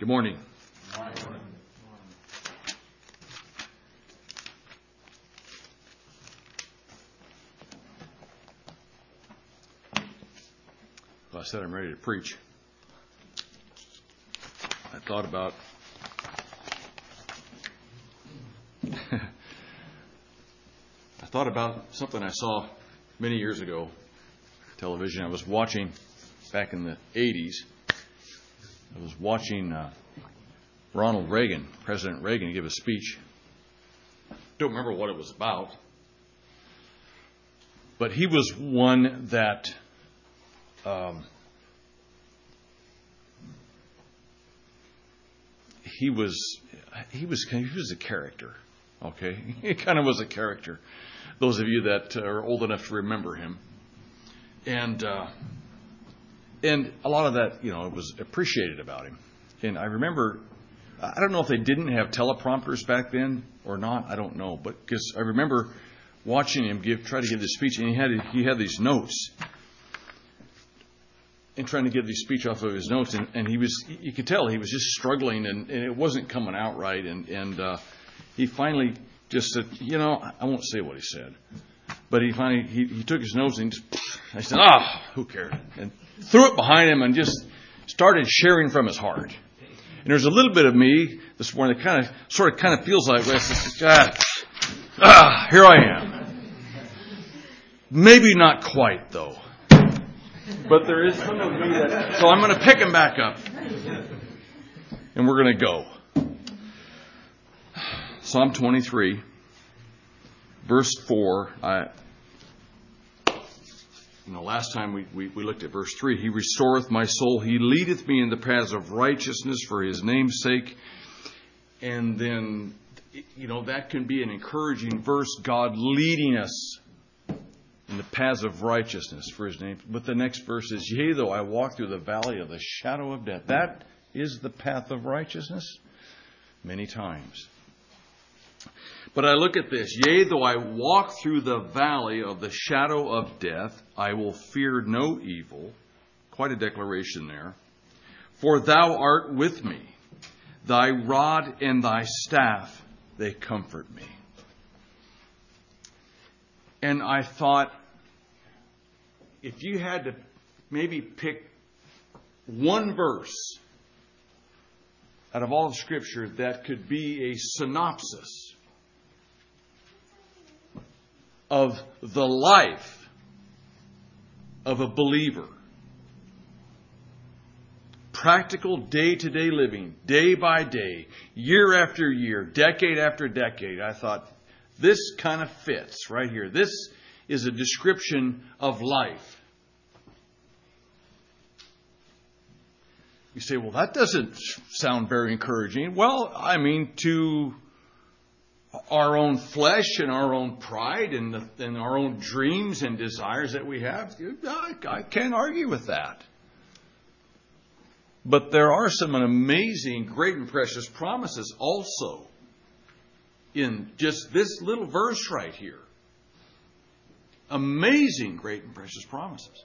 Good morning. Well, I said I'm ready to preach. I thought about I thought about something I saw many years ago television I was watching back in the 80s. I was watching uh, Ronald Reagan, President Reagan, give a speech. Don't remember what it was about, but he was one that um, he was he was he was a character. Okay, he kind of was a character. Those of you that are old enough to remember him, and uh, and a lot of that, you know, was appreciated about him. And I remember, I don't know if they didn't have teleprompters back then or not. I don't know, but because I remember watching him give try to give this speech, and he had he had these notes and trying to give the speech off of his notes, and, and he was you could tell he was just struggling, and, and it wasn't coming out right, and and uh, he finally just said, you know, I won't say what he said, but he finally he, he took his notes and he just I said, ah, who cares, and threw it behind him and just started sharing from his heart. And there's a little bit of me this morning that kind of sort of kind of feels like this. Ah, ah, here I am. Maybe not quite though. But there is some of me that. So I'm going to pick him back up. And we're going to go. Psalm 23, verse 4. I, you know, last time we, we, we looked at verse 3. He restoreth my soul. He leadeth me in the paths of righteousness for his name's sake. And then, you know, that can be an encouraging verse. God leading us in the paths of righteousness for his name. But the next verse is, Yea, though I walk through the valley of the shadow of death. That is the path of righteousness many times. But I look at this, Yea, though I walk through the valley of the shadow of death, I will fear no evil. Quite a declaration there. For thou art with me. Thy rod and thy staff, they comfort me. And I thought, if you had to maybe pick one verse out of all of Scripture that could be a synopsis of the life of a believer, practical day to day living, day by day, year after year, decade after decade, I thought this kind of fits right here. This is a description of life. You say, well, that doesn't sound very encouraging. Well, I mean, to our own flesh and our own pride and, the, and our own dreams and desires that we have, I, I can't argue with that. But there are some amazing, great, and precious promises also in just this little verse right here amazing, great, and precious promises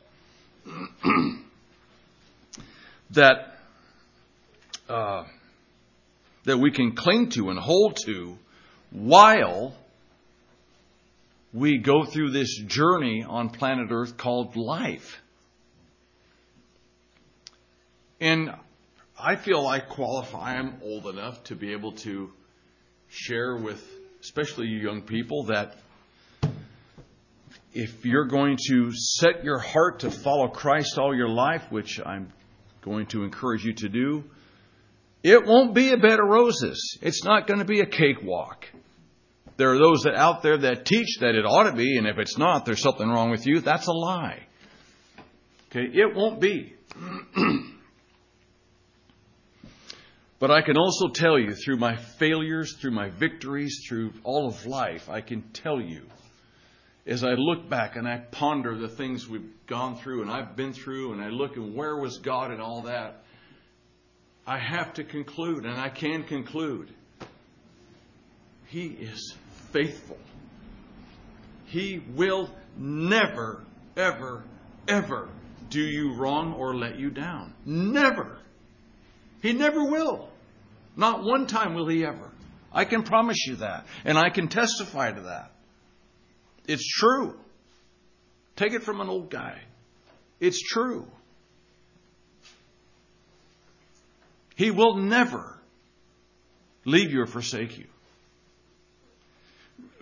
that uh, that we can cling to and hold to while we go through this journey on planet Earth called life. And I feel I qualify. I'm old enough to be able to share with, especially you young people, that if you're going to set your heart to follow Christ all your life, which I'm going to encourage you to do, it won't be a bed of roses. It's not going to be a cakewalk. There are those that out there that teach that it ought to be, and if it's not, there's something wrong with you. That's a lie. Okay, it won't be. but I can also tell you through my failures, through my victories, through all of life, I can tell you as I look back and I ponder the things we've gone through and I've been through and I look and where was God and all that, I have to conclude, and I can conclude, He is faithful. He will never, ever, ever do you wrong or let you down. Never. He never will. Not one time will he ever. I can promise you that. And I can testify to that. It's true. Take it from an old guy. It's true. He will never leave you or forsake you.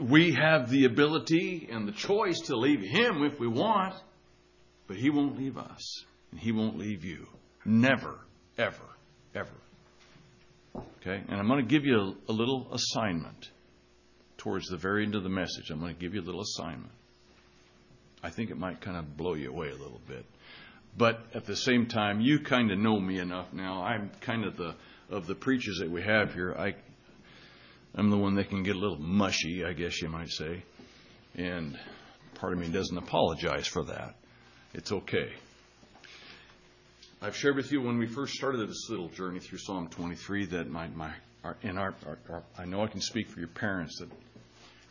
We have the ability and the choice to leave Him if we want, but He won't leave us, and He won't leave you. Never, ever, ever. Okay? And I'm going to give you a, a little assignment towards the very end of the message. I'm going to give you a little assignment. I think it might kind of blow you away a little bit. But at the same time, you kind of know me enough now. I'm kind of the of the preachers that we have here. I I'm the one that can get a little mushy, I guess you might say. And part of me doesn't apologize for that. It's okay. I've shared with you when we first started this little journey through Psalm 23 that my, my our, in our, our, our, I know I can speak for your parents that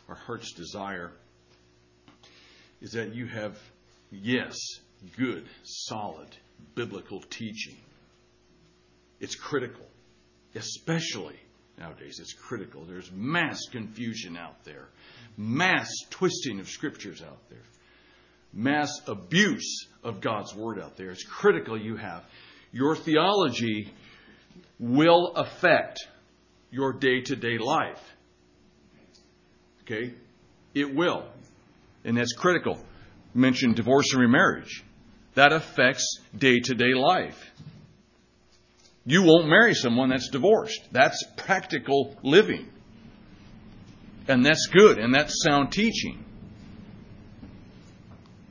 our heart's desire is that you have, yes, good, solid biblical teaching. It's critical, especially nowadays. It's critical. There's mass confusion out there, mass twisting of scriptures out there, mass abuse of God's word out there. It's critical you have. Your theology will affect your day to day life. Okay? It will. And that's critical. Mention divorce and remarriage. That affects day to day life. You won't marry someone that's divorced. That's practical living. And that's good, and that's sound teaching.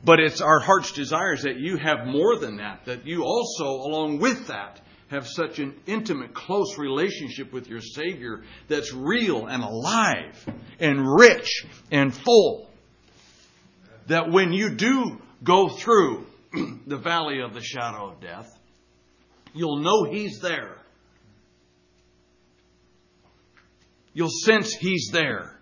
But it's our heart's desires that you have more than that, that you also, along with that, have such an intimate, close relationship with your Savior that's real and alive and rich and full. That when you do go through the valley of the shadow of death, you'll know He's there. You'll sense He's there.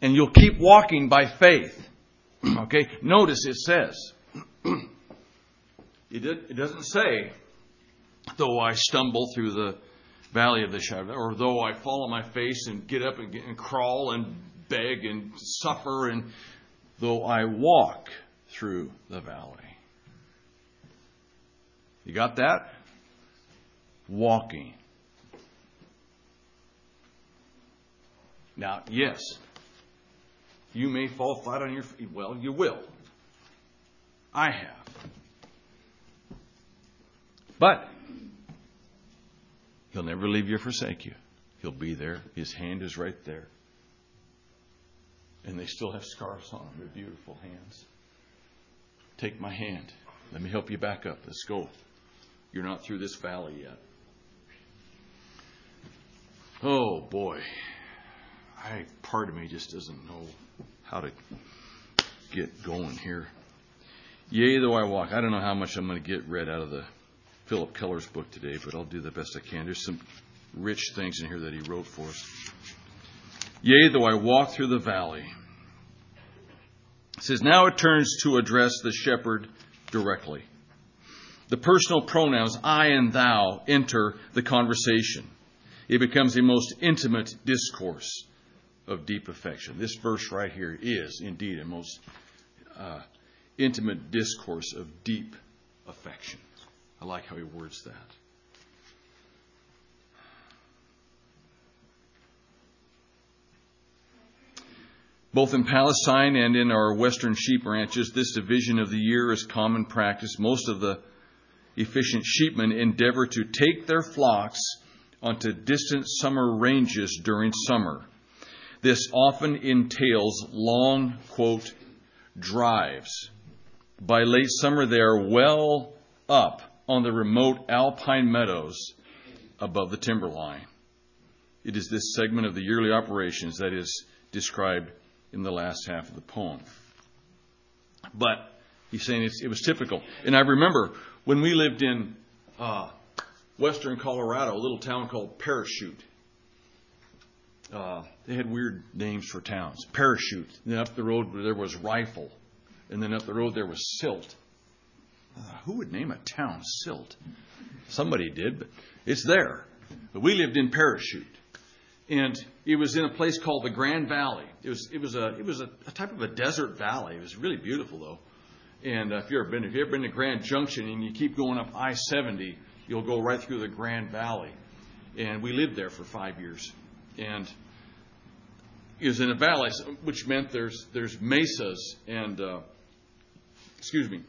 And you'll keep walking by faith. okay? Notice it says, it doesn't say, though I stumble through the valley of the shadow, or though I fall on my face and get up and, get, and crawl and beg and suffer, and though I walk through the valley. You got that? Walking. Now, yes, you may fall flat on your feet. Well, you will. I have. But He'll never leave you or forsake you. He'll be there. His hand is right there. And they still have scars on them. They're beautiful hands. Take my hand. Let me help you back up. Let's go. You're not through this valley yet. Oh boy. I part of me just doesn't know how to get going here. Yea, though I walk. I don't know how much I'm going to get read out of the Phillip Keller's book today, but I'll do the best I can. There's some rich things in here that he wrote for us. Yea, though I walk through the valley. It says, now it turns to address the shepherd directly. The personal pronouns I and thou enter the conversation. It becomes a most intimate discourse of deep affection. This verse right here is indeed a most uh, intimate discourse of deep affection. I like how he words that. Both in Palestine and in our western sheep ranches, this division of the year is common practice. Most of the efficient sheepmen endeavor to take their flocks onto distant summer ranges during summer. This often entails long, quote, drives. By late summer, they are well up on the remote alpine meadows above the timberline. It is this segment of the yearly operations that is described in the last half of the poem. But he's saying it was typical. And I remember when we lived in uh, western Colorado, a little town called Parachute. Uh, they had weird names for towns. Parachute. And then up the road there was Rifle. And then up the road there was Silt. who would name a town Silt? Somebody did, but it's there. But we lived in Parachute, and it was in a place called the Grand Valley. It was it was a it was a, a type of a desert valley. It was really beautiful though. And if you've ever been if you've ever been to Grand Junction and you keep going up I-70, you'll go right through the Grand Valley. And we lived there for five years, and it was in a valley, which meant there's there's mesas and uh, excuse me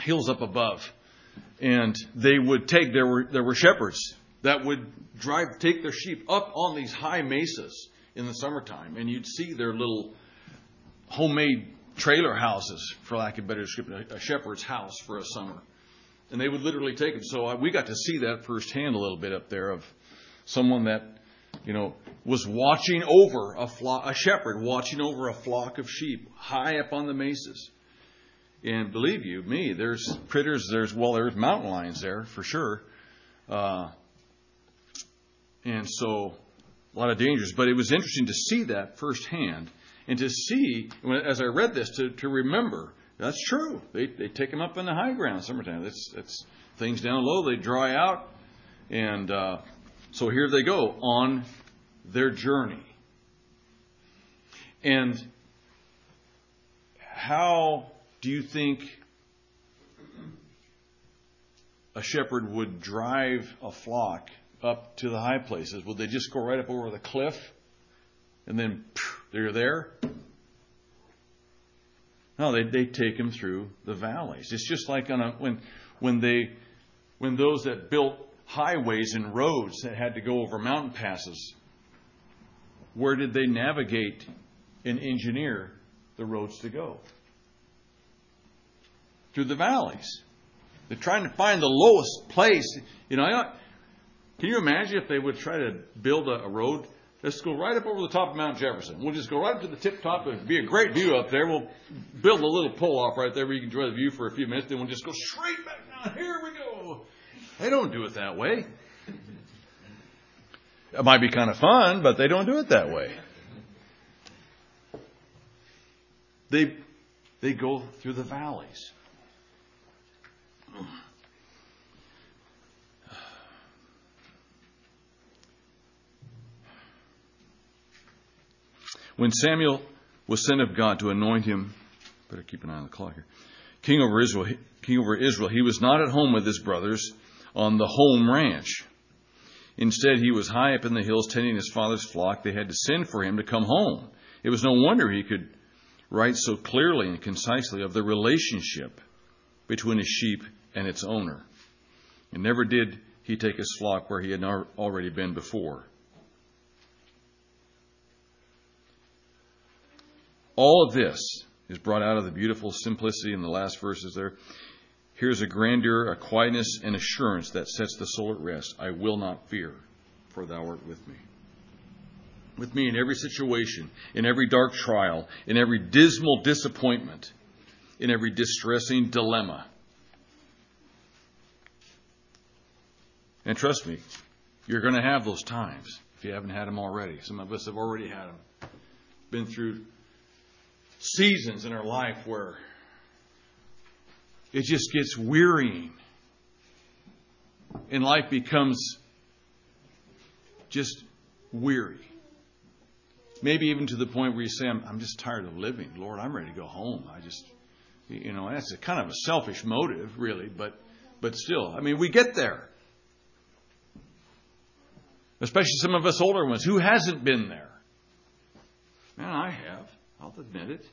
hills up above, and they would take there were there were shepherds that would drive take their sheep up on these high mesas in the summertime, and you'd see their little homemade trailer houses, for lack of a better description, a shepherd's house for a summer, and they would literally take them. So we got to see that firsthand a little bit up there of someone that you know was watching over a flock, a shepherd watching over a flock of sheep high up on the mesas. And believe you me, there's critters, there's, well, there's mountain lions there for sure. Uh, and so a lot of dangers. But it was interesting to see that firsthand and to see, as I read this, to, to remember that's true. They, they take them up in the high ground summertime. It's things down low, they dry out. And uh, so here they go on their journey. And how do you think a shepherd would drive a flock up to the high places? Would they just go right up over the cliff and then they're there? No, they they take them through the valleys. It's just like on a, when when they when those that built highways and roads that had to go over mountain passes. Where did they navigate and engineer the roads to go? through the valleys. They're trying to find the lowest place. You know, can you imagine if they would try to build a, a road? Let's go right up over the top of Mount Jefferson. We'll just go right up to the tip top. It'll be a great view up there. We'll build a little pull off right there where you can enjoy the view for a few minutes. Then we'll just go straight back down. Here we go. They don't do it that way. It might be kind of fun, but they don't do it that way. They, they go through the valleys. When Samuel was sent of God to anoint him, better keep an eye on the clock here, king over Israel, king over Israel, he was not at home with his brothers on the home ranch. Instead, he was high up in the hills tending his father's flock. They had to send for him to come home. It was no wonder he could write so clearly and concisely of the relationship between a sheep and its owner. And never did he take his flock where he had already been before. All of this is brought out of the beautiful simplicity in the last verses there. Here's a grandeur, a quietness, and assurance that sets the soul at rest. I will not fear, for thou art with me. With me in every situation, in every dark trial, in every dismal disappointment, in every distressing dilemma. And trust me, you're going to have those times if you haven't had them already. Some of us have already had them. Been through seasons in our life where it just gets wearying and life becomes just weary. Maybe even to the point where you say, I'm, I'm just tired of living. Lord, I'm ready to go home. I just, you know, that's a kind of a selfish motive, really, but, but still, I mean, we get there especially some of us older ones. Who hasn't been there? Man, I have. I'll admit it.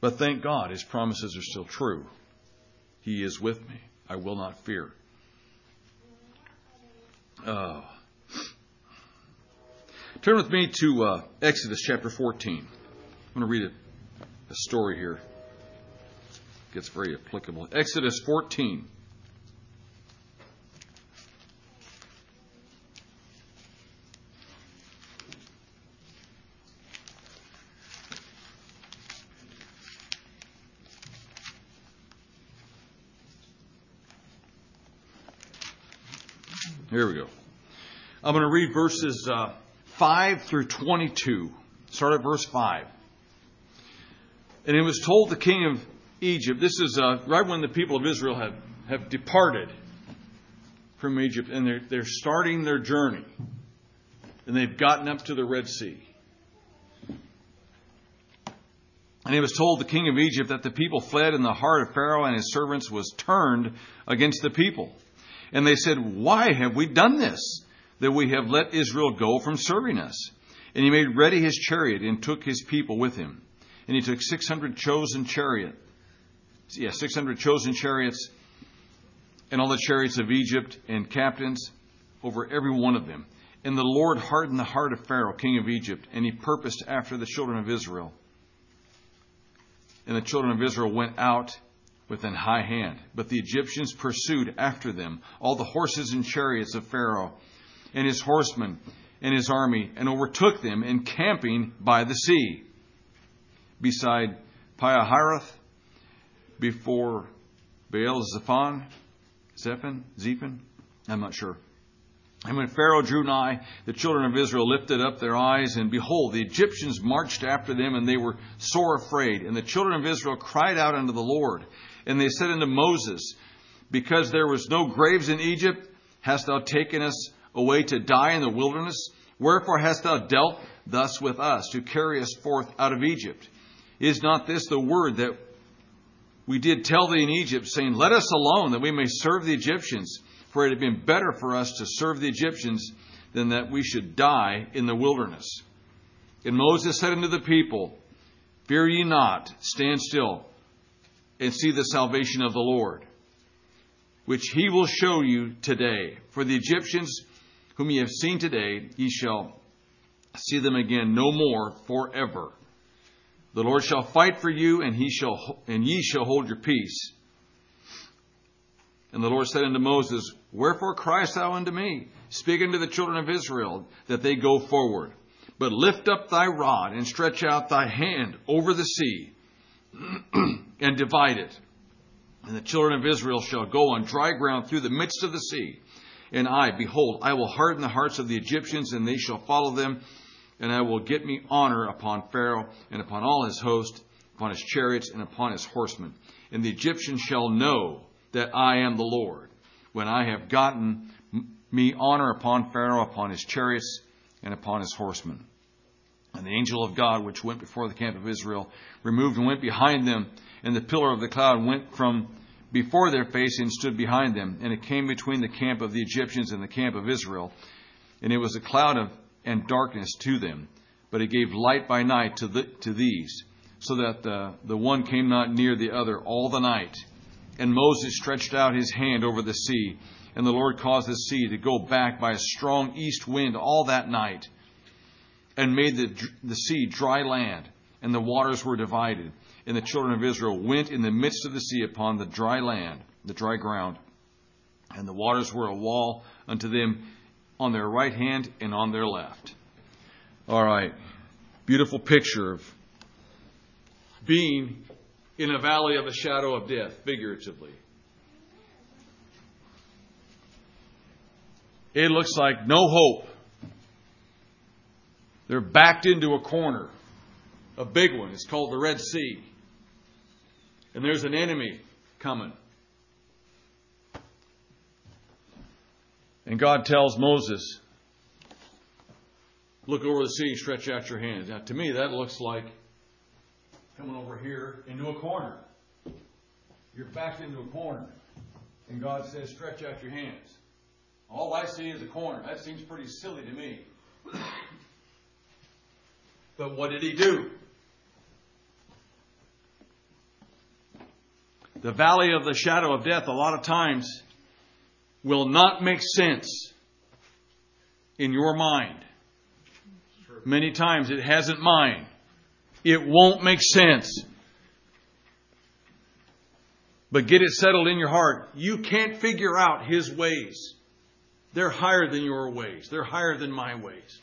But thank God his promises are still true. He is with me. I will not fear. Uh, turn with me to uh, Exodus chapter 14. I'm going to read a, a story here. It gets very applicable. Exodus 14. Here we go. I'm going to read verses uh, 5 through 22. Start at verse 5. And it was told the king of Egypt, this is uh, right when the people of Israel have, have departed from Egypt and they're, they're starting their journey. And they've gotten up to the Red Sea. And it was told the king of Egypt that the people fled, and the heart of Pharaoh and his servants was turned against the people. And they said, Why have we done this, that we have let Israel go from serving us? And he made ready his chariot and took his people with him. And he took 600 chosen chariot. Yeah, 600 chosen chariots and all the chariots of Egypt and captains over every one of them. And the Lord hardened the heart of Pharaoh, king of Egypt, and he purposed after the children of Israel. And the children of Israel went out with an high hand. But the Egyptians pursued after them all the horses and chariots of Pharaoh and his horsemen and his army, and overtook them encamping by the sea, beside Pihahiroth, before Baal Zephon, Zephon, Zephon, I'm not sure. And when Pharaoh drew nigh, the children of Israel lifted up their eyes, and behold, the Egyptians marched after them, and they were sore afraid. And the children of Israel cried out unto the Lord. And they said unto Moses, Because there was no graves in Egypt, hast thou taken us away to die in the wilderness? Wherefore hast thou dealt thus with us, to carry us forth out of Egypt? Is not this the word that we did tell thee in Egypt, saying, Let us alone, that we may serve the Egyptians? For it had been better for us to serve the Egyptians than that we should die in the wilderness. And Moses said unto the people, Fear ye not, stand still, and see the salvation of the Lord, which he will show you today. For the Egyptians whom ye have seen today, ye shall see them again no more forever. The Lord shall fight for you, and he shall and ye shall hold your peace. And the Lord said unto Moses, Wherefore criest thou unto me? Speak unto the children of Israel that they go forward. But lift up thy rod and stretch out thy hand over the sea and divide it. And the children of Israel shall go on dry ground through the midst of the sea. And I, behold, I will harden the hearts of the Egyptians, and they shall follow them. And I will get me honor upon Pharaoh and upon all his host, upon his chariots and upon his horsemen. And the Egyptians shall know that I am the Lord, when I have gotten me honor upon Pharaoh, upon his chariots, and upon his horsemen. And the angel of God, which went before the camp of Israel, removed and went behind them, and the pillar of the cloud went from before their face and stood behind them. And it came between the camp of the Egyptians and the camp of Israel. And it was a cloud of and darkness to them, but it gave light by night to, the, to these, so that the, the one came not near the other all the night. And Moses stretched out his hand over the sea, and the Lord caused the sea to go back by a strong east wind all that night, and made the, the sea dry land, and the waters were divided. And the children of Israel went in the midst of the sea upon the dry land, the dry ground, and the waters were a wall unto them on their right hand and on their left. All right. Beautiful picture of being in a valley of the shadow of death, figuratively. It looks like no hope. They're backed into a corner, a big one. It's called the Red Sea. And there's an enemy coming. And God tells Moses, Look over the sea stretch out your hands. Now, to me, that looks like coming over here into a corner. You're backed into a corner. And God says, stretch out your hands. All I see is a corner. That seems pretty silly to me. but what did he do? The valley of the shadow of death, a lot of times, will not make sense in your mind. Many times it hasn't mine. It won't make sense. But get it settled in your heart. You can't figure out His ways. They're higher than your ways, they're higher than my ways.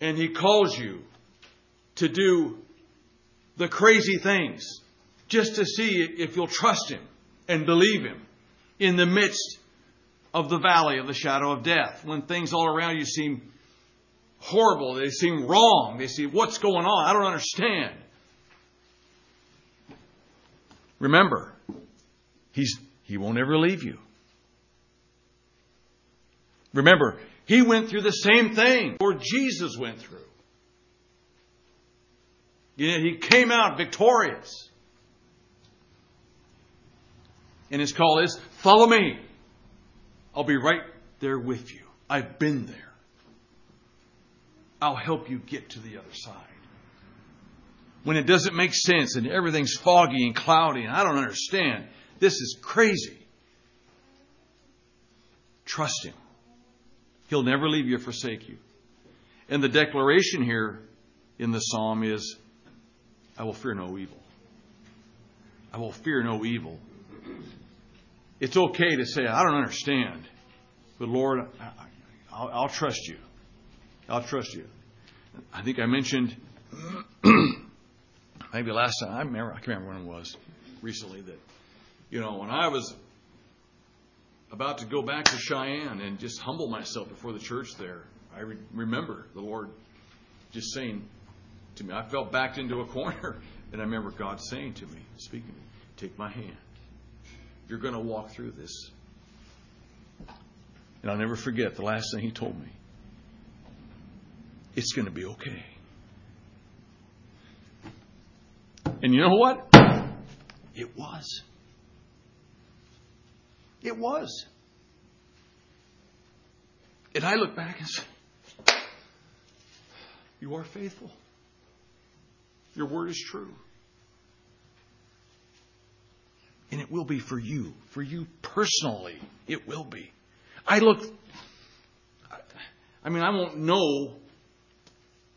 And He calls you to do the crazy things just to see if you'll trust Him and believe Him in the midst of the valley of the shadow of death when things all around you seem horrible. They seem wrong. They see what's going on. I don't understand. Remember, he's, he won't ever leave you. Remember, he went through the same thing Lord Jesus went through. You know, he came out victorious. And his call is follow me. I'll be right there with you. I've been there. I'll help you get to the other side. When it doesn't make sense and everything's foggy and cloudy and I don't understand, this is crazy. Trust Him. He'll never leave you or forsake you. And the declaration here in the psalm is I will fear no evil. I will fear no evil. It's okay to say, I don't understand. But Lord, I'll, I'll trust you. I'll trust you. I think I mentioned maybe last time. I remember. I can't remember when it was recently that you know when I was about to go back to Cheyenne and just humble myself before the church there. I re- remember the Lord just saying to me, I felt backed into a corner, and I remember God saying to me, speaking to me, "Take my hand. You're going to walk through this." And I'll never forget the last thing He told me. It's going to be okay. And you know what? It was. It was. And I look back and say, You are faithful. Your word is true. And it will be for you, for you personally. It will be. I look, I mean, I won't know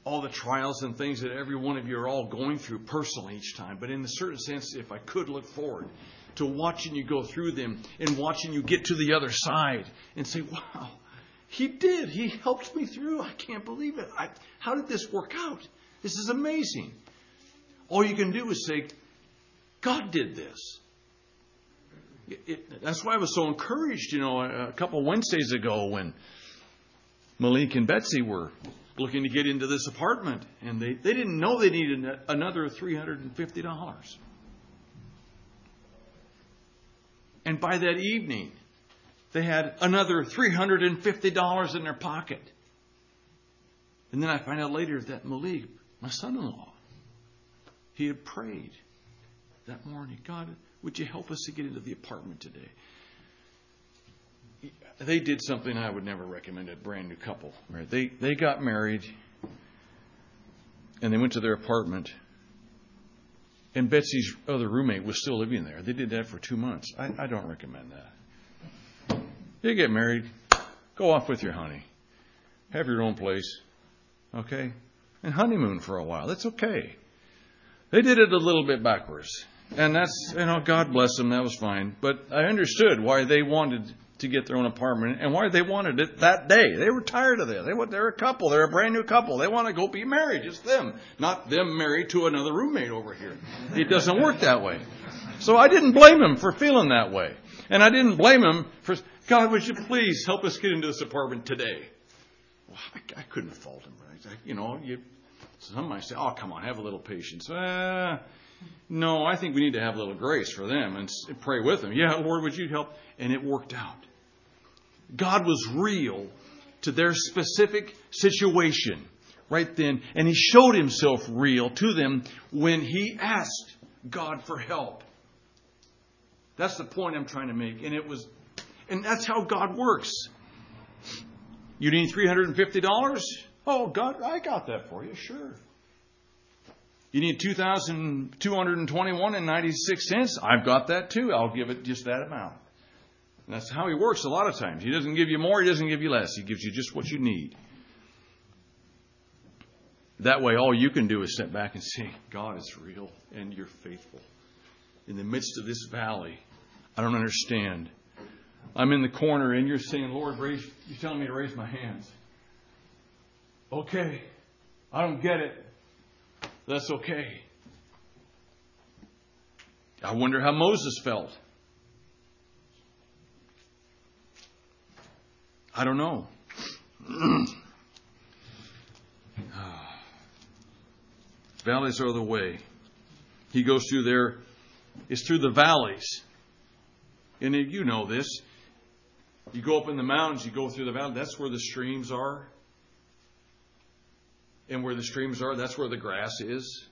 all the trials and things that every one of you are all going through personally each time, but in a certain sense, if I could look forward to watching you go through them and watching you get to the other side and say, wow, he did. He helped me through. I can't believe it. I, how did this work out? This is amazing. All you can do is say, God did this. It, that's why I was so encouraged, you know, a, couple Wednesdays ago when Malik and Betsy were looking to get into this apartment, and they, they didn't know they needed another $350. And by that evening, they had another $350 in their pocket. And then I find out later that Malik, my son in law, he had prayed that morning God, would you help us to get into the apartment today? they did something I would never recommend a brand new couple. Right? They they got married and they went to their apartment. And Betsy's other roommate was still living there. They did that for two months. I, I don't recommend that. You get married, go off with your honey. Have your own place. Okay? And honeymoon for a while. That's okay. They did it a little bit backwards. And that's, you know, God bless them. That was fine. But I understood why they wanted to get their own apartment and why they wanted it that day. They were tired of that. They were, they're a couple. They're a brand new couple. They want to go be married. Just them. Not them married to another roommate over here. It doesn't work that way. So I didn't blame him for feeling that way. And I didn't blame him for, God, would you please help us get into this apartment today? Well, I, I couldn't fault him, right? I, you know, you, some might say, oh, come on, have a little patience. Uh, no, I think we need to have a little grace for them and pray with them. Yeah, Lord, would you help? And it worked out. God was real to their specific situation right then, and He showed Himself real to them when He asked God for help. That's the point I'm trying to make. And it was, and that's how God works. You need $350? Oh, God, I got that for you, sure. You need 2221 and 96 cents? I've got that too. I'll give it just that amount. And that's how he works a lot of times. He doesn't give you more, he doesn't give you less. He gives you just what you need. That way, all you can do is step back and say, God is real and you're faithful. In the midst of this valley, I don't understand. I'm in the corner and you're saying, Lord, raise, you're telling me to raise my hands. Okay. I don't get it. That's okay. I wonder how Moses felt. I don't know. Ah. valleys are the way. He goes through there, it's through the valleys. And you know this. You go up in the mountains, you go through the valley, that's where the streams are. And where the streams are, that's where the grass is.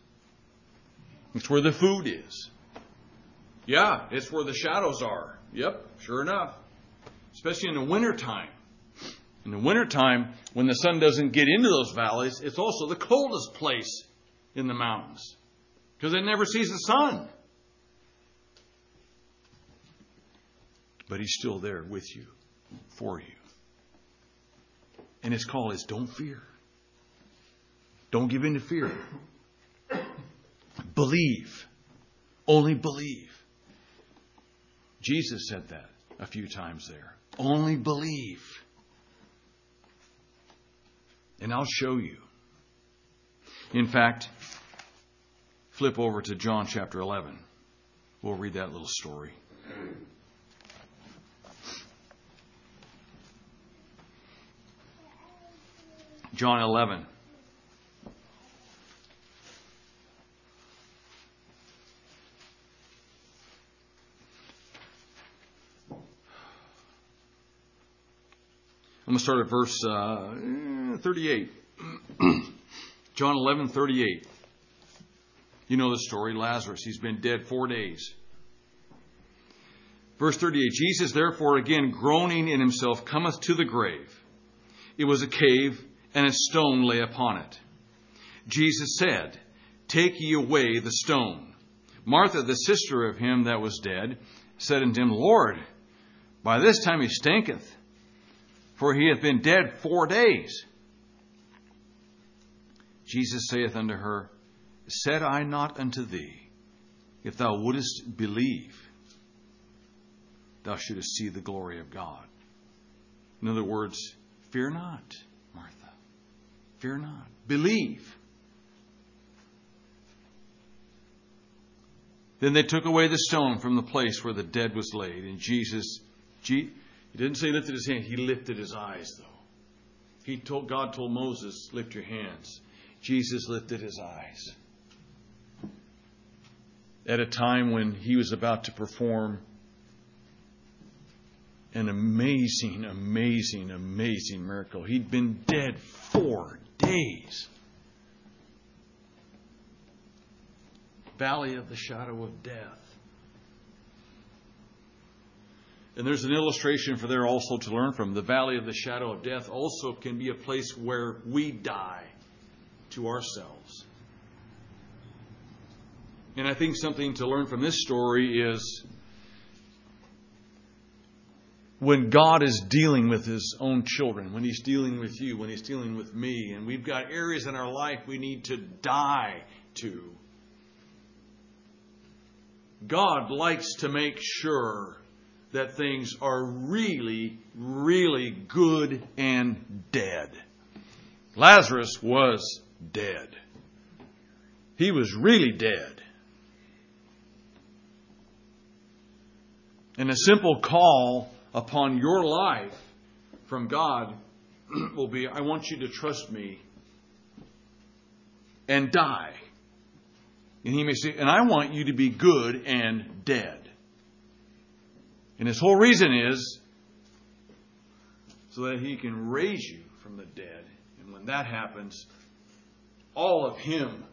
It's where the food is. Yeah, it's where the shadows are. Yep, sure enough. Especially in the wintertime. In the wintertime, when the sun doesn't get into those valleys, it's also the coldest place in the mountains because it never sees the sun. But he's still there with you, for you. And his call is don't fear. Don't give in to fear. Believe. Only believe. Jesus said that a few times there. Only believe. And I'll show you. In fact, flip over to John chapter 11. We'll read that little story. John 11. I'm going to start at verse uh, 38. John 11, 38. You know the story Lazarus. He's been dead four days. Verse 38 Jesus, therefore, again groaning in himself, cometh to the grave. It was a cave, and a stone lay upon it. Jesus said, Take ye away the stone. Martha, the sister of him that was dead, said unto him, Lord, by this time he stinketh for he hath been dead four days. Jesus saith unto her, Said I not unto thee, if thou wouldest believe, thou shouldest see the glory of God? In other words, fear not, Martha. Fear not. Believe. Then they took away the stone from the place where the dead was laid, and Jesus, he didn't say he lifted his hand, he lifted his eyes, though. He told, God told Moses, lift your hands. Jesus lifted his eyes. At a time when he was about to perform an amazing, amazing, amazing miracle. He'd been dead four days. Valley of the shadow of death. And there's an illustration for there also to learn from. The valley of the shadow of death also can be a place where we die to ourselves. And I think something to learn from this story is when God is dealing with His own children, when He's dealing with you, when He's dealing with me, and we've got areas in our life we need to die to. God likes to make sure that things are really, really good and dead. Lazarus was dead. He was really dead. And a simple call upon your life from God will be I want you to trust me and die. And he may say, and I want you to be good and dead. And his whole reason is so that he can raise you from the dead. And when that happens, all of him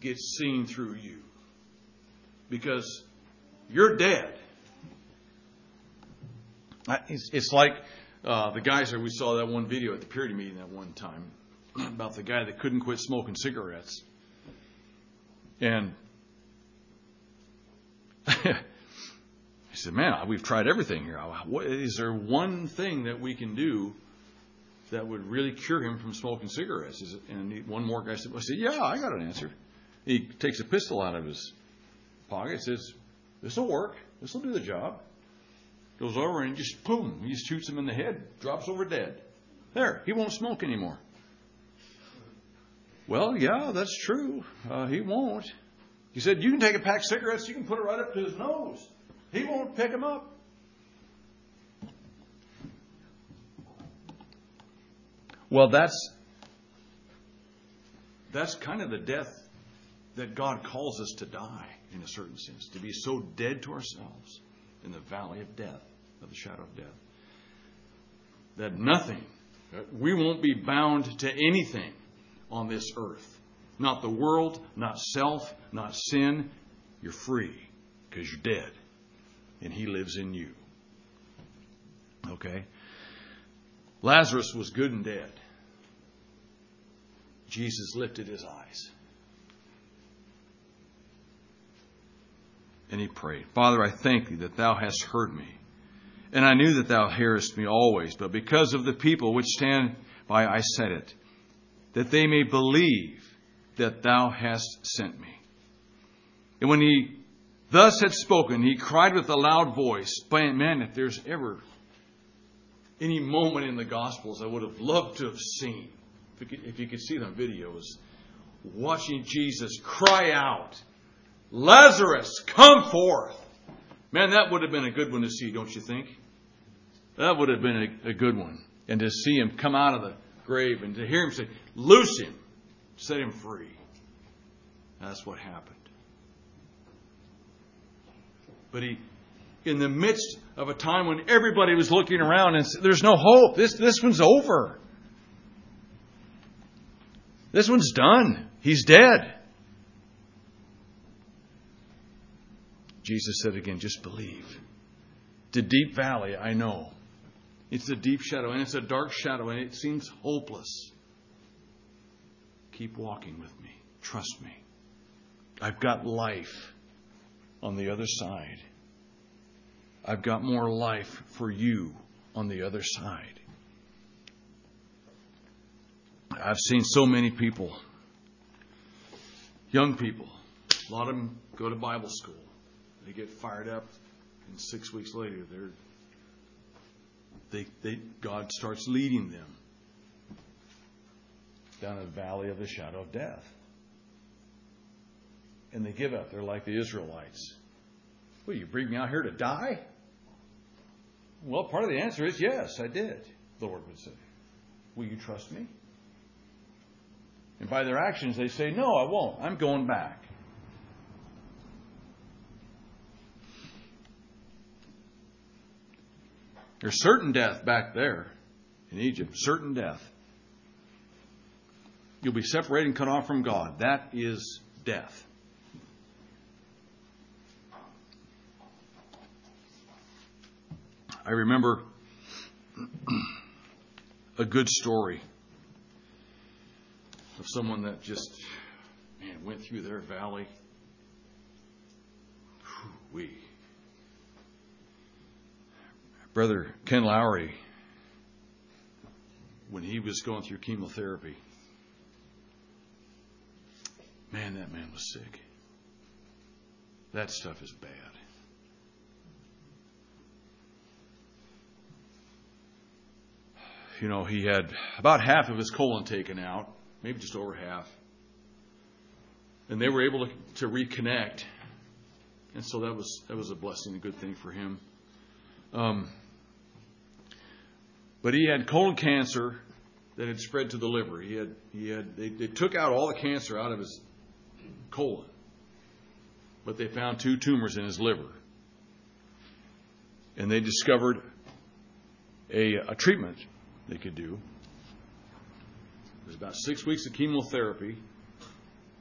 gets seen through you. Because you're dead. It's like uh, the guys that we saw that one video at the purity meeting that one time about the guy that couldn't quit smoking cigarettes. And said, Man, we've tried everything here. Is there one thing that we can do that would really cure him from smoking cigarettes? And one more guy said, well, I said, Yeah, I got an answer. He takes a pistol out of his pocket, says, This will work. This will do the job. Goes over and just boom, he just shoots him in the head, drops over dead. There, he won't smoke anymore. Well, yeah, that's true. Uh, he won't. He said, You can take a pack of cigarettes, you can put it right up to his nose. He won't pick them up. Well, that's that's kind of the death that God calls us to die in a certain sense, to be so dead to ourselves in the valley of death, of the shadow of death, that nothing, we won't be bound to anything on this earth. Not the world, not self, not sin. You're free because you're dead and He lives in you. Okay? Lazarus was good and dead. Jesus lifted his eyes. And he prayed, Father, I thank thee that thou hast heard me. And I knew that thou hearest me always, but because of the people which stand by, I said it, that they may believe that thou hast sent me. And when he thus had spoken, he cried with a loud voice, Man, if there's ever any moment in the Gospels I would have loved to have seen, if you could, see them videos, watching Jesus cry out, Lazarus, come forth. Man, that would have been a good one to see, don't you think? That would have been a, a good one. And to see him come out of the grave and to hear him say, Loose him, set him free. That's what happened. But he, in the midst of a time when everybody was looking around and said, There's no hope. This, this one's over. This one's done. He's dead. Jesus said again, Just believe. The deep valley, I know. It's a deep shadow, and it's a dark shadow, and it seems hopeless. Keep walking with me. Trust me. I've got life on the other side. I've got more life for you on the other side. I've seen so many people, young people, a lot of them go to Bible school. They get fired up, and six weeks later, they're they, they, God starts leading them down a valley of the shadow of death. And they give up. They're like the Israelites. Well, you bring me out here to die? Well, part of the answer is yes, I did, the Lord would say. Will you trust me? And by their actions, they say, No, I won't. I'm going back. There's certain death back there in Egypt, certain death. You'll be separated and cut off from God. That is death. I remember a good story of someone that just man went through their valley. We Brother Ken Lowry, when he was going through chemotherapy, man, that man was sick. That stuff is bad. You know, he had about half of his colon taken out, maybe just over half. And they were able to, to reconnect. And so that was that was a blessing, a good thing for him. Um, but he had colon cancer that had spread to the liver. He had, he had, they, they took out all the cancer out of his colon, but they found two tumors in his liver. And they discovered a, a treatment they could do. It was about six weeks of chemotherapy,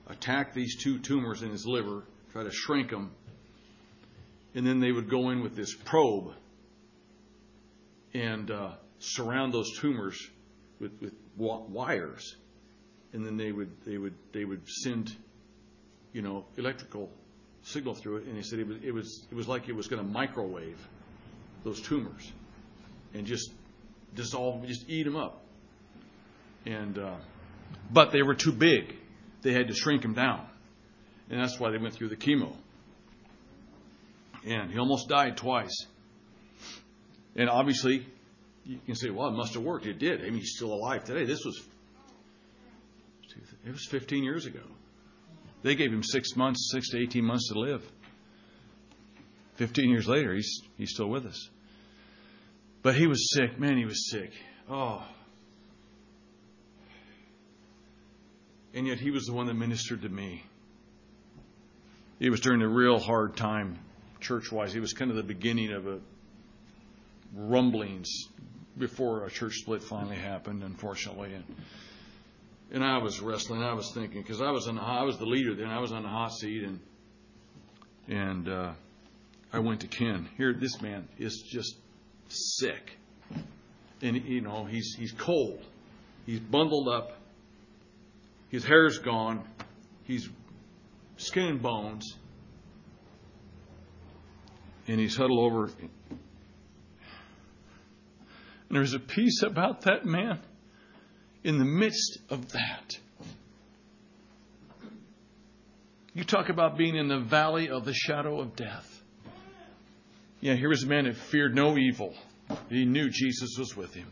attack these two tumors in his liver, try to shrink them, and then they would go in with this probe and uh, surround those tumors with, with wires, and then they would they would they would send, you know, electrical signal through it, and he said it was it was it was like it was going to microwave those tumors, and just dissolve, just eat them up. And uh, but they were too big; they had to shrink them down, and that's why they went through the chemo. And he almost died twice. And obviously, you can say, well, it must have worked. It did. I mean, he's still alive today. This was, it was 15 years ago. They gave him six months, six to 18 months to live. 15 years later, he's, he's still with us. But he was sick. Man, he was sick. Oh. And yet he was the one that ministered to me. it was during a real hard time church wise. It was kind of the beginning of a rumblings before a church split finally happened, unfortunately. And and I was wrestling. I was thinking because I was on the, I was the leader then. I was on the hot seat, and and uh, I went to Ken. Here, this man is just sick, and you know he's he's cold. He's bundled up. His hair's gone. He's skin and bones. And he's huddled over. And there's a peace about that man in the midst of that. You talk about being in the valley of the shadow of death. Yeah, here was a man that feared no evil. He knew Jesus was with him.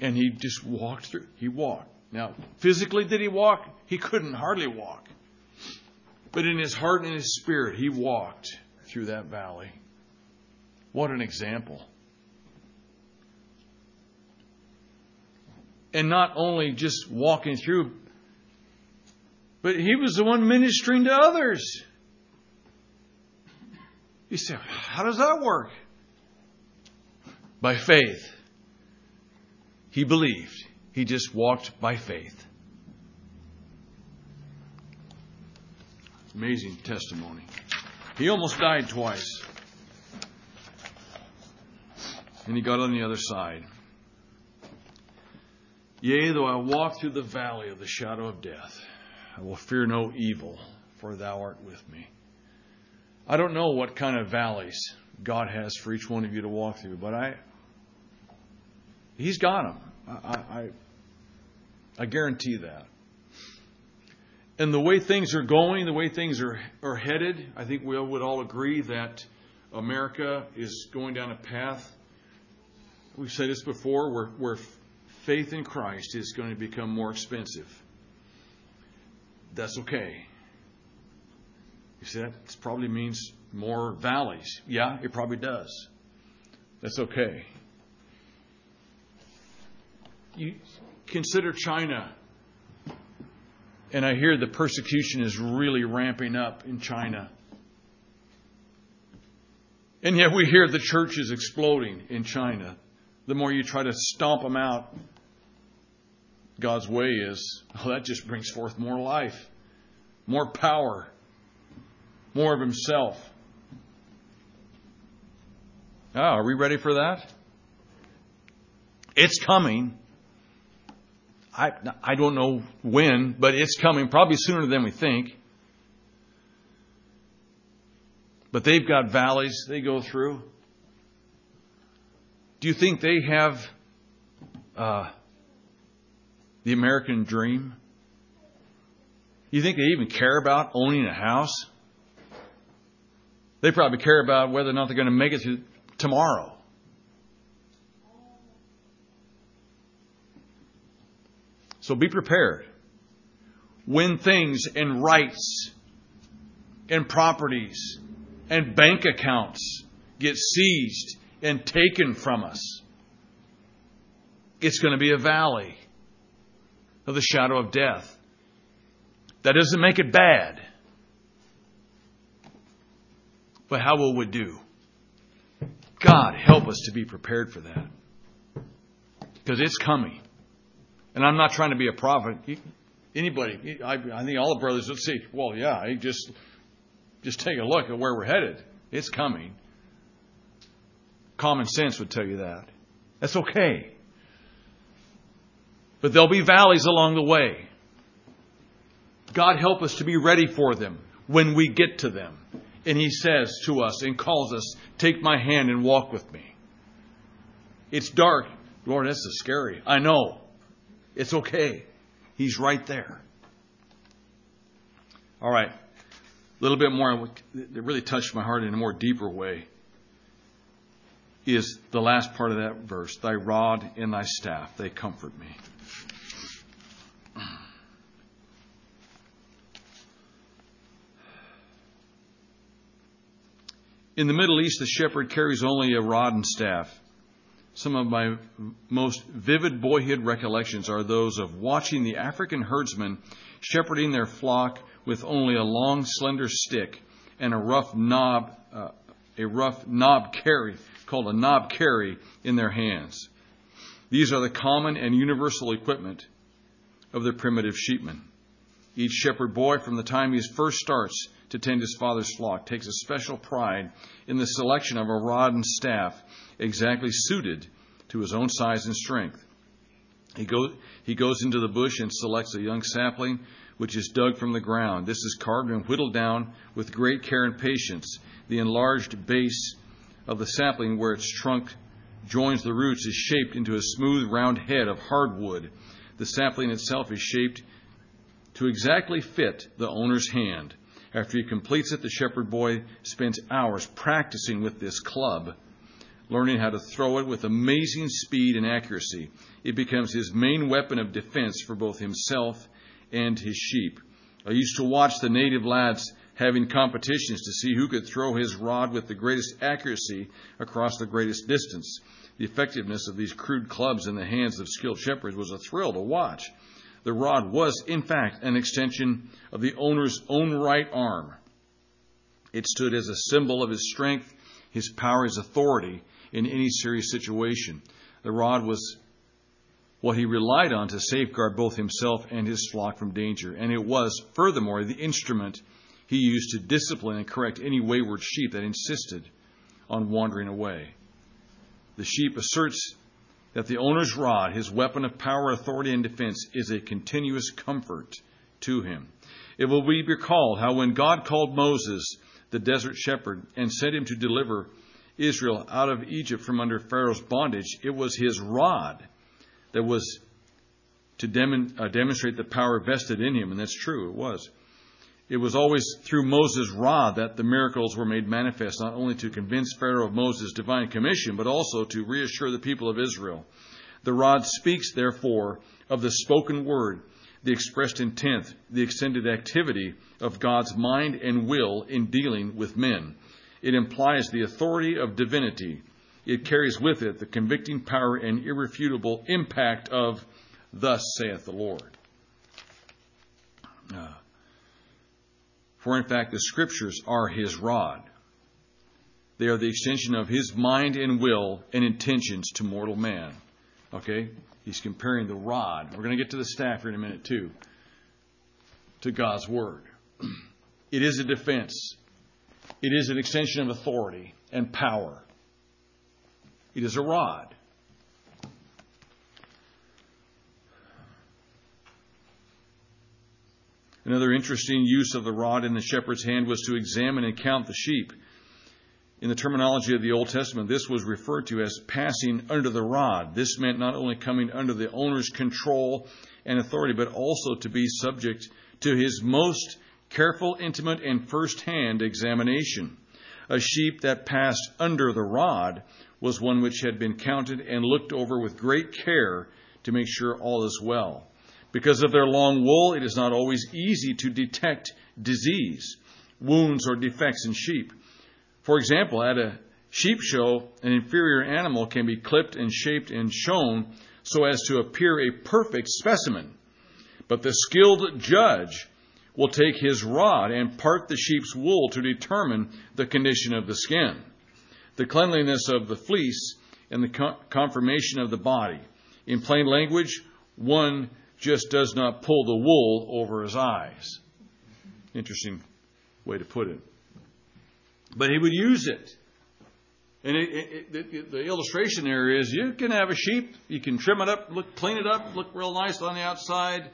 And he just walked through. He walked. Now, physically, did he walk? He couldn't hardly walk. But in his heart and his spirit, he walked through that valley. What an example. and not only just walking through, but he was the one ministering to others. You say, how does that work? By faith. He believed. He just walked by faith. Amazing testimony. He almost died twice. And he got on the other side. Yea, though I walk through the valley of the shadow of death, I will fear no evil, for thou art with me. I don't know what kind of valleys God has for each one of you to walk through, but I, He's got them. I, I, I guarantee that. And the way things are going, the way things are, are headed, I think we would all agree that America is going down a path. We've said this before, where, where faith in Christ is going to become more expensive. That's okay. You see, that probably means more valleys. Yeah, it probably does. That's okay. You consider China. And I hear the persecution is really ramping up in China. And yet we hear the church is exploding in China. The more you try to stomp them out, God's way is, oh, that just brings forth more life, more power, more of Himself. Ah, are we ready for that? It's coming. I, I don't know when, but it's coming, probably sooner than we think. But they've got valleys they go through. Do you think they have uh, the American dream? You think they even care about owning a house? They probably care about whether or not they're going to make it to tomorrow. So be prepared. When things and rights and properties and bank accounts get seized and taken from us, it's going to be a valley of the shadow of death. That doesn't make it bad. But how will we do? God, help us to be prepared for that. Because it's coming. And I'm not trying to be a prophet. Anybody, I, I think all the brothers would say, well, yeah, just, just take a look at where we're headed. It's coming. Common sense would tell you that. That's okay. But there'll be valleys along the way. God help us to be ready for them when we get to them. And He says to us and calls us, Take my hand and walk with me. It's dark. Lord, this is scary. I know. It's okay. He's right there. All right. A little bit more, that really touched my heart in a more deeper way, is the last part of that verse Thy rod and thy staff, they comfort me. In the Middle East, the shepherd carries only a rod and staff. Some of my most vivid boyhood recollections are those of watching the African herdsmen shepherding their flock with only a long, slender stick and a rough knob, uh, a rough knobkerrie called a knobkerrie in their hands. These are the common and universal equipment of the primitive sheepmen. Each shepherd boy, from the time he first starts to tend his father's flock, takes a special pride in the selection of a rod and staff exactly suited to his own size and strength. He, go, he goes into the bush and selects a young sapling which is dug from the ground. This is carved and whittled down with great care and patience. The enlarged base of the sapling, where its trunk joins the roots, is shaped into a smooth, round head of hardwood. The sapling itself is shaped to exactly fit the owner's hand. After he completes it, the shepherd boy spends hours practicing with this club, learning how to throw it with amazing speed and accuracy. It becomes his main weapon of defense for both himself and his sheep. I used to watch the native lads having competitions to see who could throw his rod with the greatest accuracy across the greatest distance. The effectiveness of these crude clubs in the hands of skilled shepherds was a thrill to watch. The rod was, in fact, an extension of the owner's own right arm. It stood as a symbol of his strength, his power, his authority in any serious situation. The rod was what he relied on to safeguard both himself and his flock from danger, and it was, furthermore, the instrument he used to discipline and correct any wayward sheep that insisted on wandering away. The sheep asserts that the owner's rod, his weapon of power, authority, and defense, is a continuous comfort to him. It will be recalled how when God called Moses, the desert shepherd, and sent him to deliver Israel out of Egypt from under Pharaoh's bondage, it was his rod that was to uh, demonstrate the power vested in him, and that's true, it was. It was always through Moses' rod that the miracles were made manifest, not only to convince Pharaoh of Moses' divine commission, but also to reassure the people of Israel. The rod speaks, therefore, of the spoken word, the expressed intent, the extended activity of God's mind and will in dealing with men. It implies the authority of divinity. It carries with it the convicting power and irrefutable impact of, Thus saith the Lord. Uh, for in fact, the scriptures are his rod. They are the extension of his mind and will and intentions to mortal man. Okay? He's comparing the rod. We're going to get to the staff here in a minute, too. To God's word. It is a defense, it is an extension of authority and power. It is a rod. Another interesting use of the rod in the shepherd's hand was to examine and count the sheep. In the terminology of the Old Testament, this was referred to as passing under the rod. This meant not only coming under the owner's control and authority, but also to be subject to his most careful, intimate, and first hand examination. A sheep that passed under the rod was one which had been counted and looked over with great care to make sure all is well. Because of their long wool, it is not always easy to detect disease, wounds, or defects in sheep. For example, at a sheep show, an inferior animal can be clipped and shaped and shown so as to appear a perfect specimen. But the skilled judge will take his rod and part the sheep's wool to determine the condition of the skin, the cleanliness of the fleece, and the conformation of the body. In plain language, one just does not pull the wool over his eyes. Interesting way to put it. But he would use it. And it, it, it, the illustration there is you can have a sheep, you can trim it up, look, clean it up, look real nice on the outside,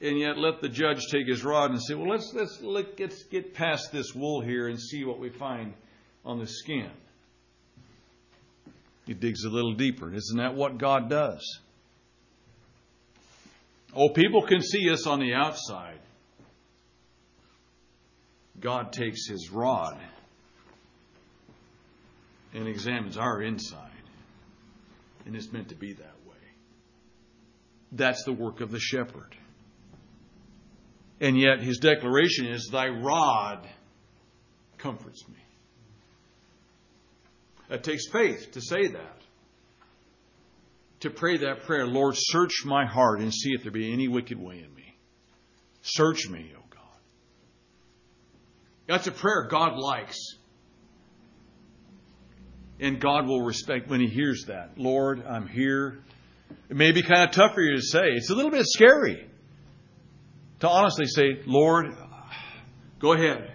and yet let the judge take his rod and say, well, let's, let's, let's get past this wool here and see what we find on the skin. He digs a little deeper. Isn't that what God does? Oh, people can see us on the outside. God takes his rod and examines our inside. And it's meant to be that way. That's the work of the shepherd. And yet his declaration is, Thy rod comforts me. It takes faith to say that. To pray that prayer Lord, search my heart and see if there be any wicked way in me. Search me, O God. That's a prayer God likes. And God will respect when He hears that. Lord, I'm here. It may be kind of tough for you to say. It's a little bit scary to honestly say, Lord, go ahead.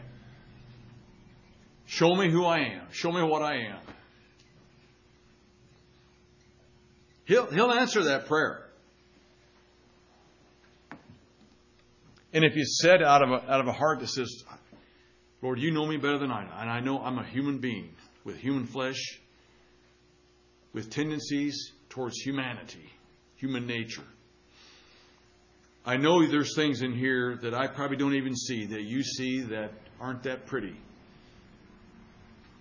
Show me who I am. Show me what I am. He'll, he'll answer that prayer. And if you said out of a, out of a heart that says, Lord, you know me better than I know, and I know I'm a human being with human flesh, with tendencies towards humanity, human nature. I know there's things in here that I probably don't even see, that you see that aren't that pretty.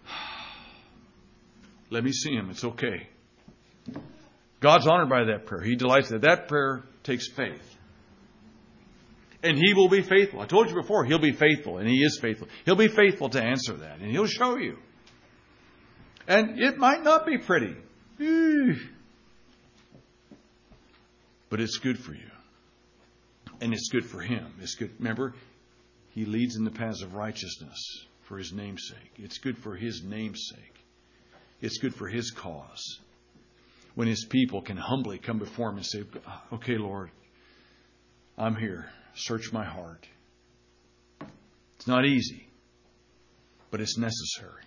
Let me see them. It's okay. God's honored by that prayer. He delights that. That prayer takes faith. And He will be faithful. I told you before, He'll be faithful, and He is faithful. He'll be faithful to answer that, and He'll show you. And it might not be pretty. But it's good for you. And it's good for Him. It's good. Remember, He leads in the paths of righteousness for His name's sake. It's good for His name's sake. It's good for His cause when his people can humbly come before him and say, Okay, Lord, I'm here. Search my heart. It's not easy, but it's necessary.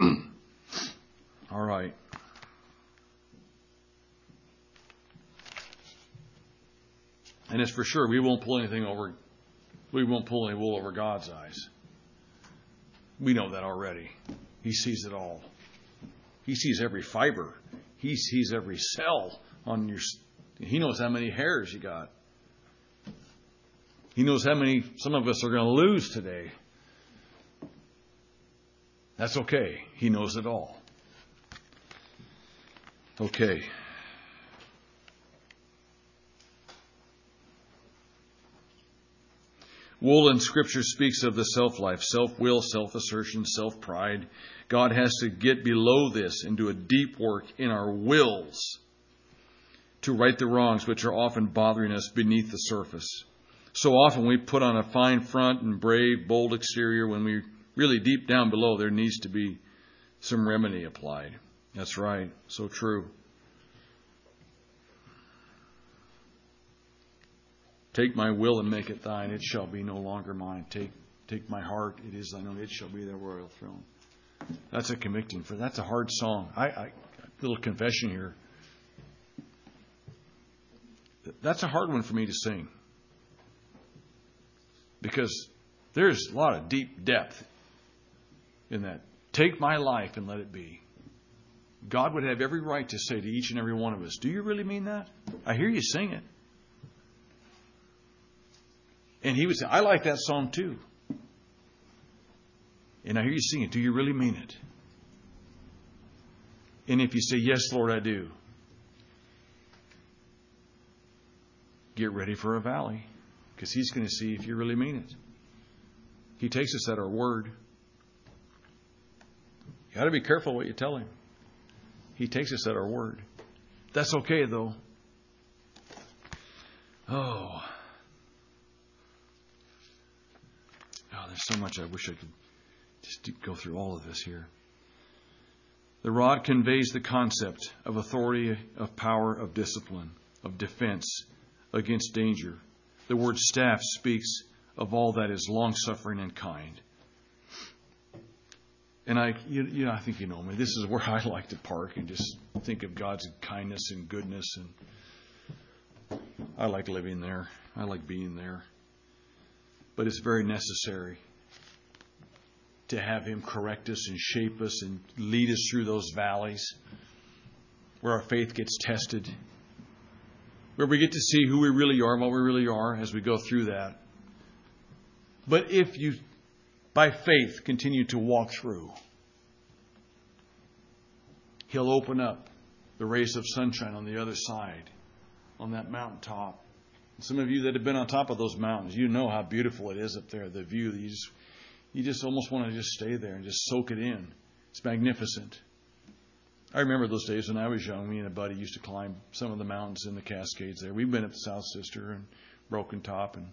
All right. And it's for sure we won't pull anything over we won't pull any wool over God's eyes. We know that already. He sees it all. He sees every fiber. He sees every cell on your. He knows how many hairs you got. He knows how many some of us are going to lose today. That's okay. He knows it all. Okay. Wool in Scripture speaks of the self life, self will, self assertion, self pride. God has to get below this and do a deep work in our wills to right the wrongs which are often bothering us beneath the surface. So often we put on a fine front and brave, bold exterior when we really deep down below there needs to be some remedy applied. That's right. So true. Take my will and make it thine. It shall be no longer mine. Take, take my heart. It is thine own. It shall be thy royal throne. That's a convicting for. That's a hard song. I, I little confession here. That's a hard one for me to sing because there's a lot of deep depth in that. Take my life and let it be. God would have every right to say to each and every one of us, Do you really mean that? I hear you sing it. And he would say, I like that song too. And I hear you sing it. Do you really mean it? And if you say, Yes, Lord, I do, get ready for a valley because He's going to see if you really mean it. He takes us at our word. You got to be careful what you tell Him. He takes us at our word. That's okay, though. Oh. Oh, there's so much I wish I could just go through all of this here. The rod conveys the concept of authority, of power, of discipline, of defense against danger. The word staff speaks of all that is long suffering and kind. And I, you, you know, I think you know me. This is where I like to park and just think of God's kindness and goodness, and I like living there. I like being there. But it's very necessary to have Him correct us and shape us and lead us through those valleys where our faith gets tested, where we get to see who we really are and what we really are as we go through that. But if you, by faith, continue to walk through, He'll open up the rays of sunshine on the other side, on that mountaintop. Some of you that have been on top of those mountains, you know how beautiful it is up there, the view. You just you just almost want to just stay there and just soak it in. It's magnificent. I remember those days when I was young. Me and a buddy used to climb some of the mountains in the Cascades there. We've been at the South Sister and Broken Top and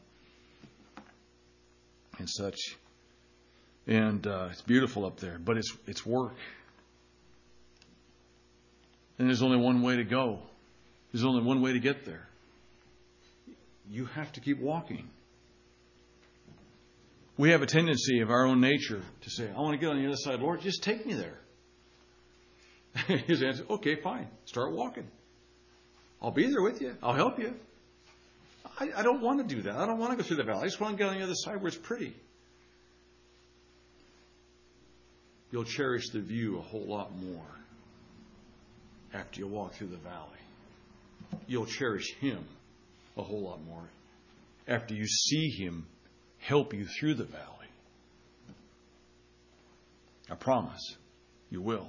and such. And uh, it's beautiful up there, but it's it's work. And there's only one way to go. There's only one way to get there. You have to keep walking. We have a tendency of our own nature to say, I want to get on the other side. Lord, just take me there. His answer, okay, fine. Start walking. I'll be there with you. I'll help you. I, I don't want to do that. I don't want to go through the valley. I just want to get on the other side where it's pretty. You'll cherish the view a whole lot more after you walk through the valley. You'll cherish Him a whole lot more after you see Him help you through the valley. I promise you will.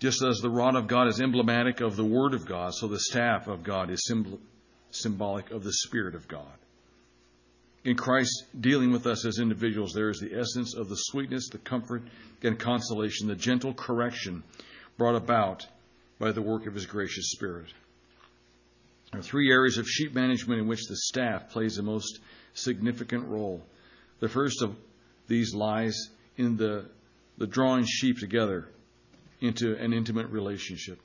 Just as the rod of God is emblematic of the Word of God, so the staff of God is symbol, symbolic of the Spirit of God. In Christ dealing with us as individuals, there is the essence of the sweetness, the comfort, and consolation, the gentle correction brought about by the work of His gracious Spirit. There are three areas of sheep management in which the staff plays the most significant role. The first of these lies in the, the drawing sheep together into an intimate relationship.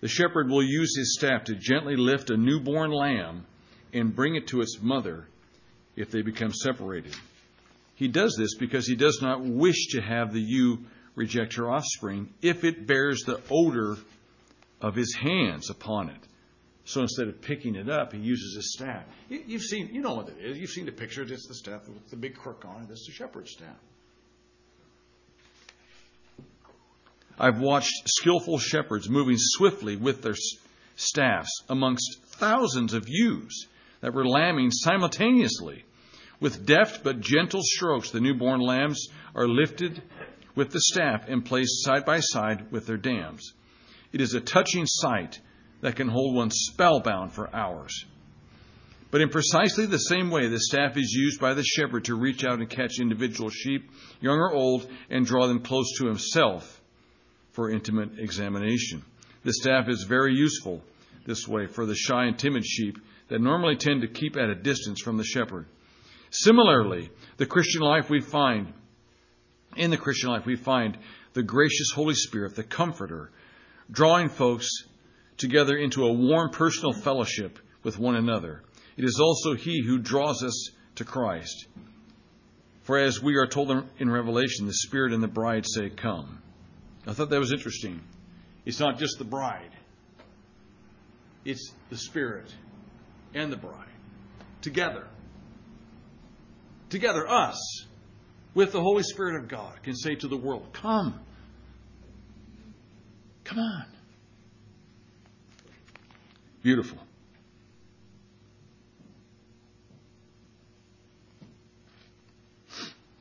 The shepherd will use his staff to gently lift a newborn lamb and bring it to its mother if they become separated. He does this because he does not wish to have the ewe reject her offspring if it bears the odor of his hands upon it. So instead of picking it up, he uses his staff. You've seen, you know what it is. You've seen the picture. It's the staff with the big crook on it. It's the shepherd's staff. I've watched skillful shepherds moving swiftly with their staffs amongst thousands of ewes that were lambing simultaneously. With deft but gentle strokes, the newborn lambs are lifted with the staff and placed side by side with their dams. It is a touching sight that can hold one spellbound for hours. But in precisely the same way, the staff is used by the shepherd to reach out and catch individual sheep, young or old, and draw them close to himself for intimate examination. The staff is very useful this way for the shy and timid sheep that normally tend to keep at a distance from the shepherd. Similarly, the Christian life we find, in the Christian life, we find the gracious Holy Spirit, the Comforter, drawing folks together into a warm personal fellowship with one another. It is also He who draws us to Christ. For as we are told in Revelation, the Spirit and the bride say, Come. I thought that was interesting. It's not just the bride, it's the Spirit and the bride together. Together, us, with the Holy Spirit of God, can say to the world, Come. Come on. Beautiful.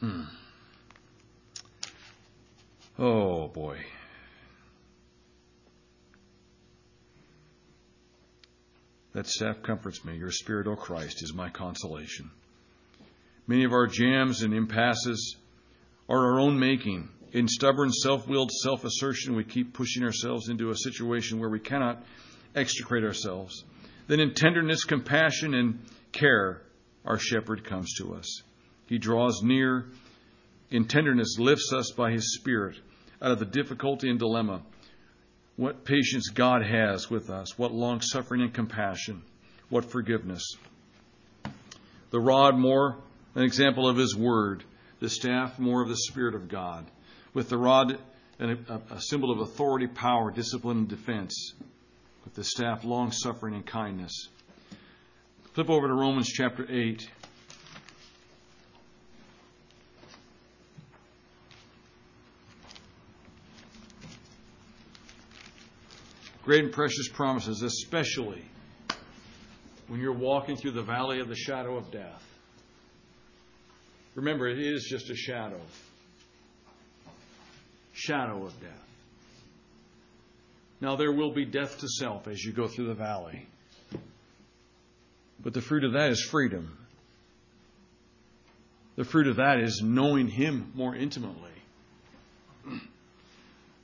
Hmm. Oh, boy. That staff comforts me. Your Spirit, O Christ, is my consolation. Many of our jams and impasses are our own making. In stubborn, self willed self assertion, we keep pushing ourselves into a situation where we cannot extricate ourselves. Then, in tenderness, compassion, and care, our shepherd comes to us. He draws near, in tenderness, lifts us by his Spirit out of the difficulty and dilemma what patience God has with us, what long suffering and compassion, what forgiveness. The rod, more an example of His Word, the staff, more of the Spirit of God. With the rod, a, symbol of authority, power, discipline, and defense. With the staff, long suffering and kindness. Flip over to Romans chapter 8. great and precious promises, especially when you're walking through the valley of the shadow of death. Remember, it is just a shadow. Shadow of death. Now, there will be death to self as you go through the valley. But the fruit of that is freedom. The fruit of that is knowing Him more intimately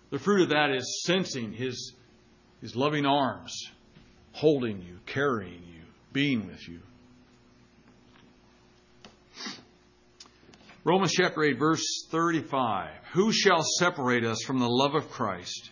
The fruit of that is sensing His, His loving arms, holding you, carrying you, being with you. Romans chapter 8, verse 35. Who shall separate us from the love of Christ?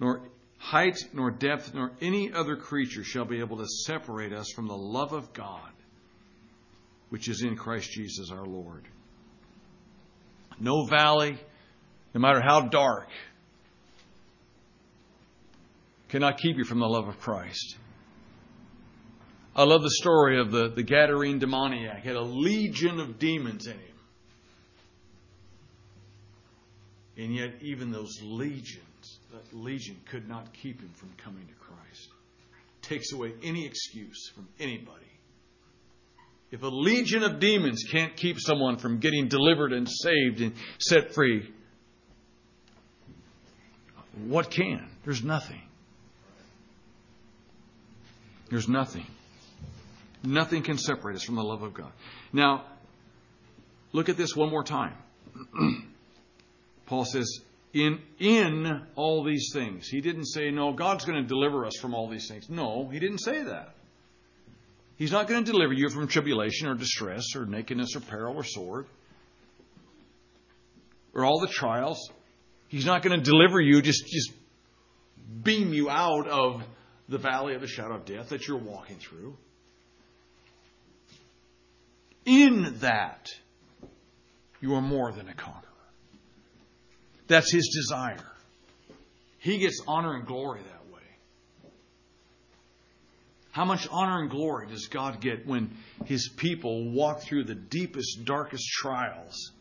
nor height nor depth, nor any other creature shall be able to separate us from the love of God, which is in Christ Jesus our Lord. No valley, no matter how dark, cannot keep you from the love of Christ. I love the story of the, the Gadarene demoniac. He had a legion of demons in him. And yet, even those legions, legion could not keep him from coming to Christ. Takes away any excuse from anybody. If a legion of demons can't keep someone from getting delivered and saved and set free, what can? There's nothing. There's nothing. Nothing can separate us from the love of God. Now, look at this one more time. Paul says, in, in all these things. He didn't say, no, God's going to deliver us from all these things. No, he didn't say that. He's not going to deliver you from tribulation or distress or nakedness or peril or sword or all the trials. He's not going to deliver you, just, just beam you out of the valley of the shadow of death that you're walking through. In that, you are more than a conqueror. That's his desire. He gets honor and glory that way. How much honor and glory does God get when his people walk through the deepest, darkest trials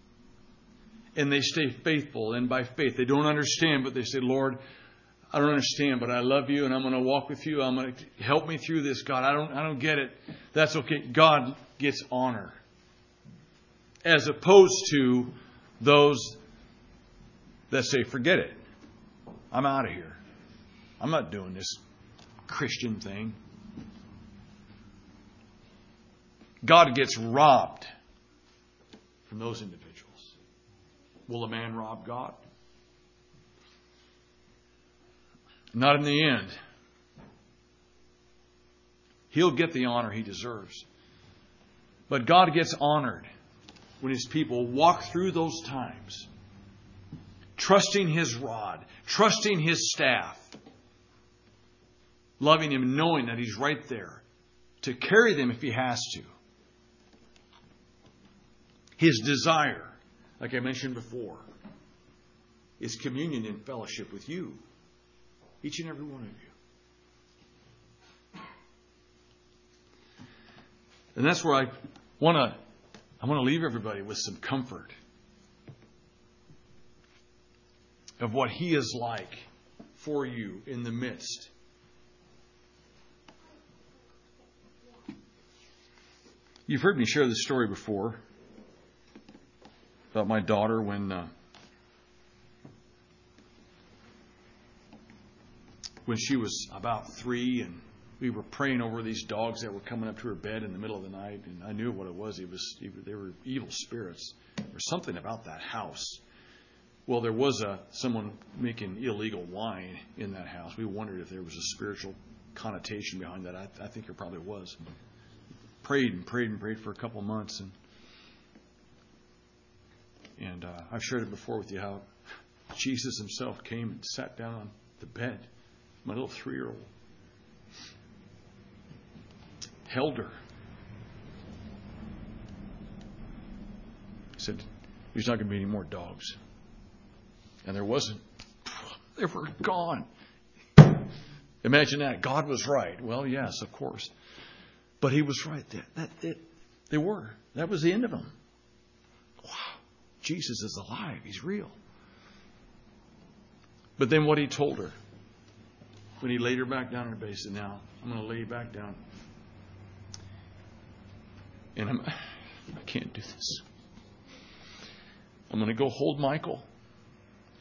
and they stay faithful and by faith? They don't understand, but they say, Lord, I don't understand, but I love you and I'm going to walk with you. I'm going to help me through this, God. I don't, I don't get it. That's okay. God gets honor. As opposed to those that say, forget it. I'm out of here. I'm not doing this Christian thing. God gets robbed from those individuals. Will a man rob God? Not in the end. He'll get the honor he deserves. But God gets honored when his people walk through those times, trusting his rod, trusting his staff, loving him, knowing that he's right there to carry them if he has to. His desire, like I mentioned before, is communion and fellowship with you. Each and every one of you. And that's where I want to I want to leave everybody with some comfort of what he is like for you in the midst. You've heard me share this story before about my daughter when uh, when she was about three, and we were praying over these dogs that were coming up to her bed in the middle of the night, and I knew what it was. It was they were evil spirits. Was something about that house. Well, there was a someone making illegal wine in that house. We wondered if there was a spiritual connotation behind that. I, I think there probably was. Prayed and prayed and prayed for a couple months, and and uh, I've shared it before with you how Jesus Himself came and sat down on the bed my little three year old. Held her. He said, There's not going to be any more dogs. And there wasn't. They were gone. Imagine that. God was right. Well, yes, of course. But he was right. That, that, it, they were. That was the end of them. Wow. Jesus is alive. He's real. But then what he told her when he laid her back down in the basin, Now, I'm going to lay you back down. And I'm, I can't do this. I'm going to go hold Michael.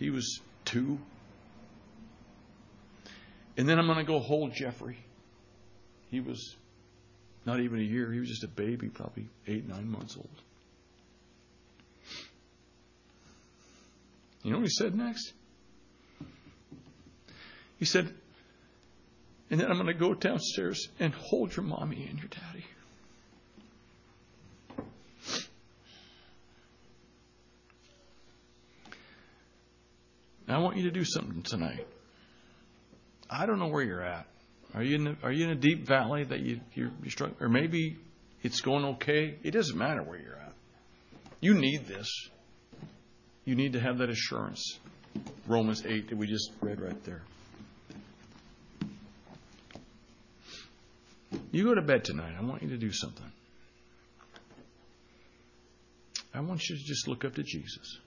He was two. And then I'm going to go hold Jeffrey. He was not even a year. He was just a baby, probably eight, nine months old. You know what he said next? He said, and then I'm going to go downstairs and hold your mommy and your daddy. I want you to do something tonight. I don't know where you're at. Are you in a, are you in a deep valley that you you're, you're struggling, or maybe it's going okay? It doesn't matter where you're at. You need this. You need to have that assurance. Romans eight that we just read right there. You go to bed tonight. I want you to do something. I want you to just look up to Jesus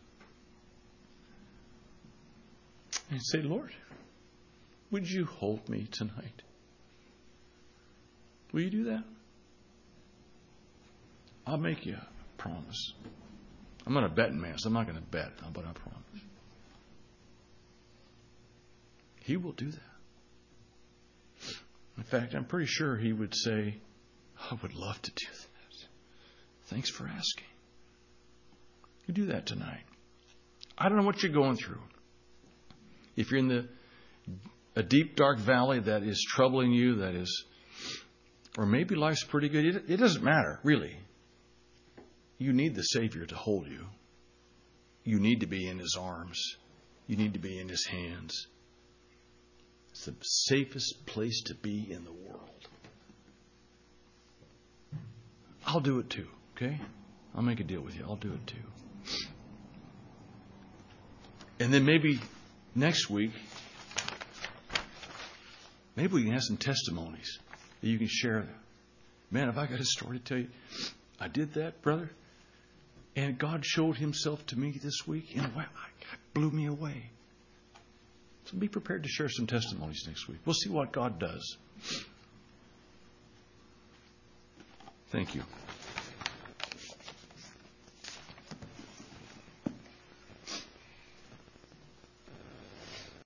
and say, Lord, would you hold me tonight? Will you do that? I'll make you a promise. I'm not a betting man, so I'm not going to bet, but I promise. He will do that. In fact, I'm pretty sure he would say, I would love to do that. Thanks for asking. You do that tonight. I don't know what you're going through. If you're in the a deep dark valley that is troubling you, that is, or maybe life's pretty good. It, it doesn't matter, really. You need the Savior to hold you. You need to be in His arms. You need to be in His hands. It's the safest place to be in the world. I'll do it too, okay? I'll make a deal with you. I'll do it too. And then maybe next week, maybe we can have some testimonies that you can share. Man, have I got a story to tell you? I did that, brother. And God showed himself to me this week in a way that blew me away. So be prepared to share some testimonies next week. We'll see what God does. Thank you.